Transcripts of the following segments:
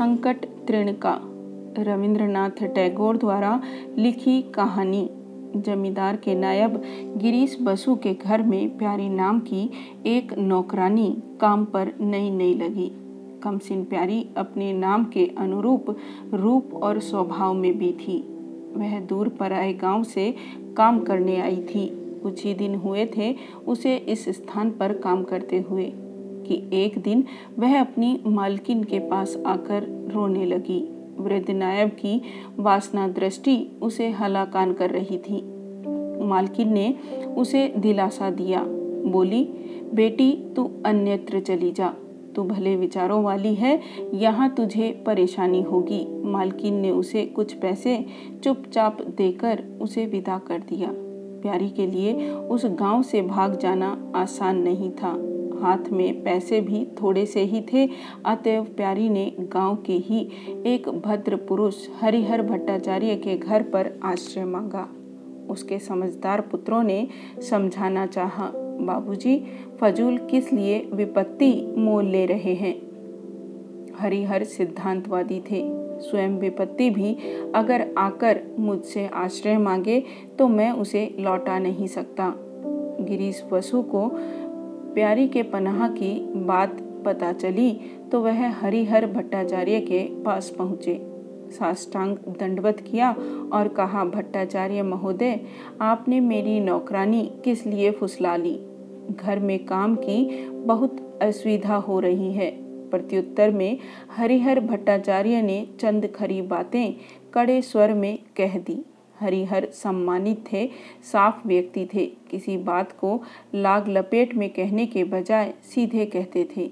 संकट तृणका। रविंद्रनाथ टैगोर द्वारा लिखी कहानी। जमींदार के नायब गिरीश बसु के घर में प्यारी नाम की एक नौकरानी काम पर नई नई लगी कमसिन प्यारी अपने नाम के अनुरूप रूप और स्वभाव में भी थी। वह दूर पर आए गाँव से काम करने आई थी। कुछ ही दिन हुए थे, उसे इस स्थान पर काम करते हुए। कि एक दिन वह अपनी मालकिन के पास आकर रोने लगी। वृद्ध नायब की वासना दृष्टि उसे हलाकान कर रही थी। मालकिन ने उसे दिलासा दिया। बोली, बेटी, तू अन्यत्र चली जा। तू भले विचारों वाली है, यहाँ तुझे परेशानी होगी। मालकिन ने उसे कुछ पैसे चुपचाप देकर उसे विदा कर दिया। प्यारी के लिए उस गाँव से भाग जाना आसान नहीं था। हाथ में पैसे भी थोड़े से ही थे। अतएव प्यारी ने गाँव के ही एक भद्र पुरुष हरिहर भट्टाचार्य के घर पर आश्रय मांगा। उसके समझदार पुत्रों ने समझाना चाहा, बाबूजी, फजूल किस लिए विपत्ति मोल ले रहे हैं? हरिहर सिद्धांतवादी थे। स्वयं विपत्ति भी अगर आकर मुझसे आश्रय मांगे तो मैं उसे लौटा नहीं सकता। गिरीश वसु को प्यारी के पनाह की बात पता चली तो वह हरिहर भट्टाचार्य के पास पहुँचे। साष्टांग दंडवत किया और कहा, भट्टाचार्य महोदय, आपने मेरी नौकरानी किस लिए फुसला ली? घर में काम की बहुत असुविधा हो रही है। प्रत्युत्तर में हरिहर भट्टाचार्य ने चंद खरी बातें कड़े स्वर में कह दी। हरिहर सम्मानित थे, साफ़ व्यक्ति थे। किसी बात को लाग लपेट में कहने के बजाय सीधे कहते थे।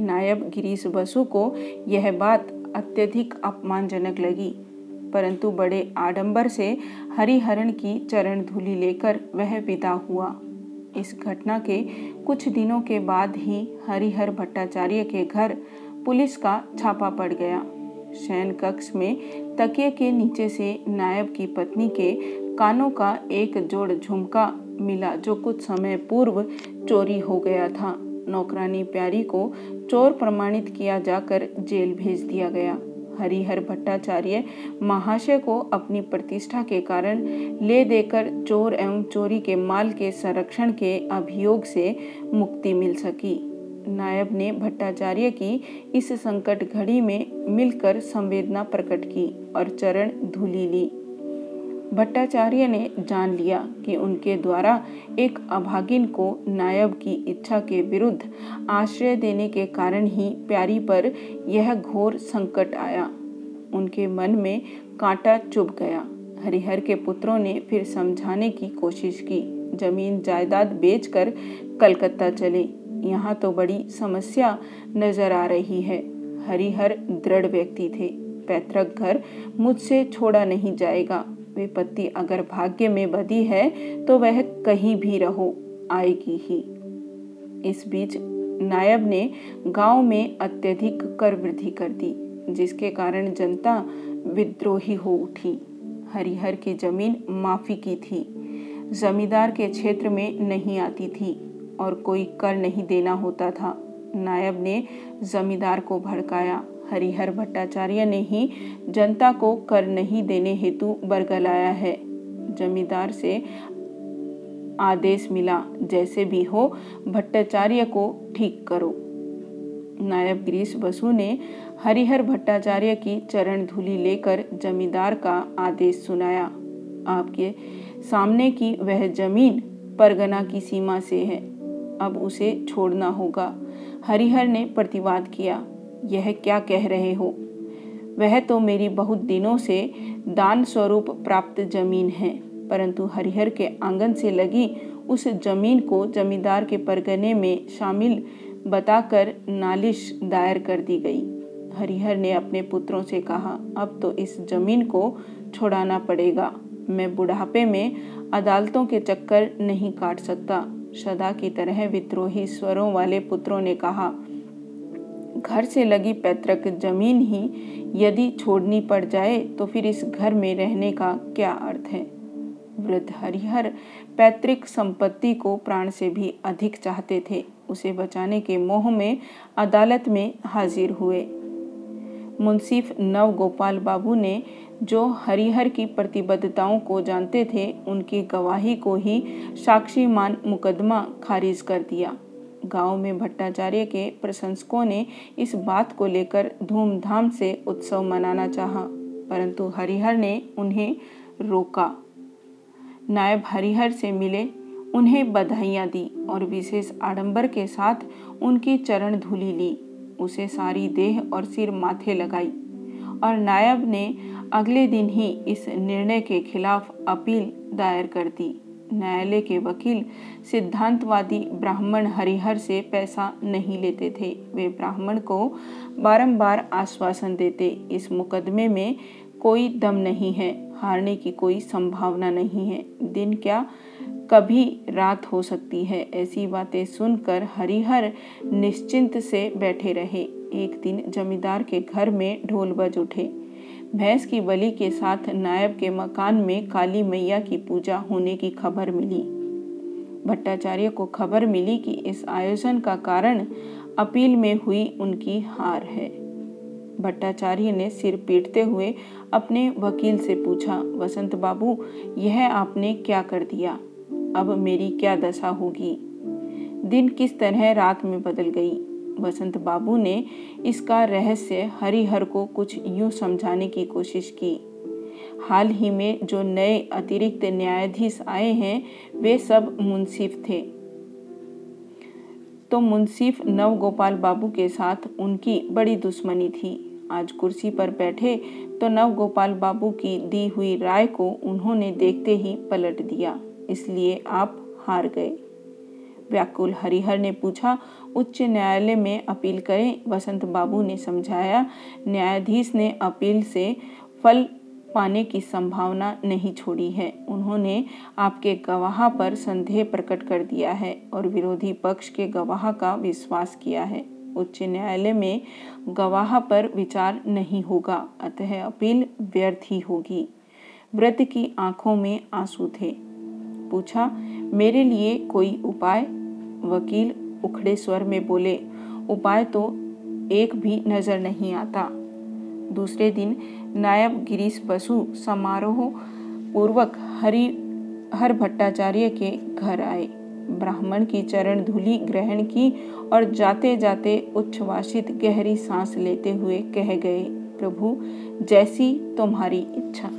नायब गिरीश बसु को यह बात अत्यधिक अपमानजनक लगी, परंतु बड़े आडंबर से हरिहरण की चरण धूलि लेकर वह विदा हुआ। इस घटना के कुछ दिनों के बाद ही हरिहर भट्टाचार्य के घर पुलिस का छापा पड़ गया। शयन कक्ष में तकिए के नीचे से नायब की पत्नी के कानों का एक जोड़ झुमका मिला, जो कुछ समय पूर्व चोरी हो गया था। नौकरानी प्यारी को चोर प्रमाणित किया जाकर जेल भेज दिया गया। हरिहर भट्टाचार्य महाशय को अपनी प्रतिष्ठा के कारण ले देकर चोर एवं चोरी के माल के संरक्षण के अभियोग से मुक्ति मिल सकी। नायब ने भट्टाचार्य की इस संकट घड़ी में मिलकर संवेदना प्रकट की और चरण धूली ली। भट्टाचार्य ने जान लिया कि उनके द्वारा एक अभागिन को नायब की इच्छा के विरुद्ध आश्रय देने के कारण ही प्यारी पर यह घोर संकट आया। उनके मन में कांटा चुभ गया। हरिहर के पुत्रों ने फिर समझाने की कोशिश की। ज़मीन जायदाद बेचकर कलकत्ता चले। यहाँ तो बड़ी समस्या नज़र आ रही है। हरिहर दृढ़ व्यक्ति थे। पैतृक घर मुझसे छोड़ा नहीं जाएगा। विपत्ति अगर भाग्य में बदी है तो वह कहीं भी रहो, आएगी ही। इस बीच नायब ने गाँव में अत्यधिक कर वृद्धि कर दी, जिसके कारण जनता विद्रोही हो उठी। हरिहर की ज़मीन माफ़ी की थी। जमींदार के क्षेत्र में नहीं आती थी। और कोई कर नहीं देना होता था। नायब ने जमींदार को भड़काया। हरिहर भट्टाचार्य ने ही जनता को कर नहीं देने हेतु बरगलाया है। जमींदार से आदेश मिला, जैसे भी हो, भट्टाचार्य को ठीक करो। नायब गिरीश बसु ने हरिहर भट्टाचार्य की चरण धूलि लेकर जमींदार का आदेश सुनाया। आपके सामने की वह ज़मीन परगना की सीमा से है। अब उसे छोड़ना होगा। हरिहर ने प्रतिवाद किया, यह क्या कह रहे हो? वह तो मेरी बहुत दिनों से दान स्वरूप प्राप्त ज़मीन है। परंतु हरिहर के आँगन से लगी उस ज़मीन को जमींदार के परगने में शामिल बताकर नालिश दायर कर दी गई। हरिहर ने अपने पुत्रों से कहा, अब तो इस ज़मीन को छोड़ाना पड़ेगा। मैं बुढ़ापे में अदालतों के चक्कर नहीं काट सकता। सदा की तरह विद्रोही स्वरों वाले पुत्रों ने कहा, घर से लगी पैतृक ज़मीन ही यदि छोड़नी पड़ जाए तो फिर इस घर में रहने का क्या अर्थ है? वृद्ध हरिहर पैतृक संपत्ति को प्राण से भी अधिक चाहते थे। उसे बचाने के मोह में अदालत में हाजिर हुए। मुंसिफ नव गोपाल बाबू ने, जो हरिहर की प्रतिबद्धताओं को जानते थे, उनकी गवाही को ही साक्षी मान मुकदमा खारिज कर दिया। गाँव में भट्टाचार्य के प्रशंसकों ने इस बात को लेकर धूमधाम से उत्सव मनाना चाहा, परंतु हरिहर ने उन्हें रोका। नायब हरिहर से मिले, उन्हें बधाइयाँ दी और विशेष आडंबर के साथ उनकी चरण धूली ली। उसे सारी देह और सिर माथे लगाई। और नायब ने अगले दिन ही इस निर्णय के खिलाफ अपील दायर कर दी। न्यायालय के वकील सिद्धांतवादी ब्राह्मण हरिहर से पैसा नहीं लेते थे। वे ब्राह्मण को बारंबार आश्वासन देते, इस मुकदमे में कोई दम नहीं है, हारने की कोई संभावना नहीं है। दिन क्या कभी रात हो सकती है। ऐसी बातें सुनकर हरिहर निश्चिंत से बैठे रहे। एक दिन जमींदार के घर में ढोल बज उठे। भैंस की बलि के साथ नायब के मकान में काली मैया की पूजा होने की खबर मिली। भट्टाचार्य को खबर मिली कि इस आयोजन का कारण अपील में हुई उनकी हार है। भट्टाचार्य ने सिर पीटते हुए अपने वकील से पूछा, वसंत बाबू, यह आपने क्या कर दिया? अब मेरी क्या दशा होगी? दिन किस तरह रात में बदल गई? वसंत बाबू ने इसका रहस्य हरिहर को कुछ यूँ समझाने की कोशिश की। हाल ही में जो नए अतिरिक्त न्यायाधीश आए हैं, वे सब मुंसिफ थे। तो मुंसिफ नव गोपाल बाबू के साथ उनकी बड़ी दुश्मनी थी। आज कुर्सी पर बैठे तो नव गोपाल बाबू की दी हुई राय को उन्होंने देखते ही पलट दिया। इसलिए आप हार गए। व्याकुल हरिहर ने पूछा, उच्च न्यायालय में अपील करें? वसंत बाबू ने समझाया, न्यायाधीश ने अपील से फल पाने की संभावना नहीं छोड़ी है। उन्होंने आपके गवाह पर संदेह प्रकट कर दिया है और विरोधी पक्ष के गवाह का विश्वास किया है। उच्च न्यायालय में गवाह पर विचार नहीं होगा, अतः अपील व्यर्थ ही होगी। व्रत की आँखों में आँसू थे। पूछा, मेरे लिए कोई उपाय? वकील उखड़े स्वर में बोले, उपाय तो एक भी नज़र नहीं आता। दूसरे दिन नायब गिरीश बसु समारोह पूर्वक हरि, हर भट्टाचार्य के घर आए। ब्राह्मण की चरण धूलि ग्रहण की और जाते जाते उच्छ्वासित गहरी सांस लेते हुए कह गए, प्रभु, जैसी तुम्हारी इच्छा।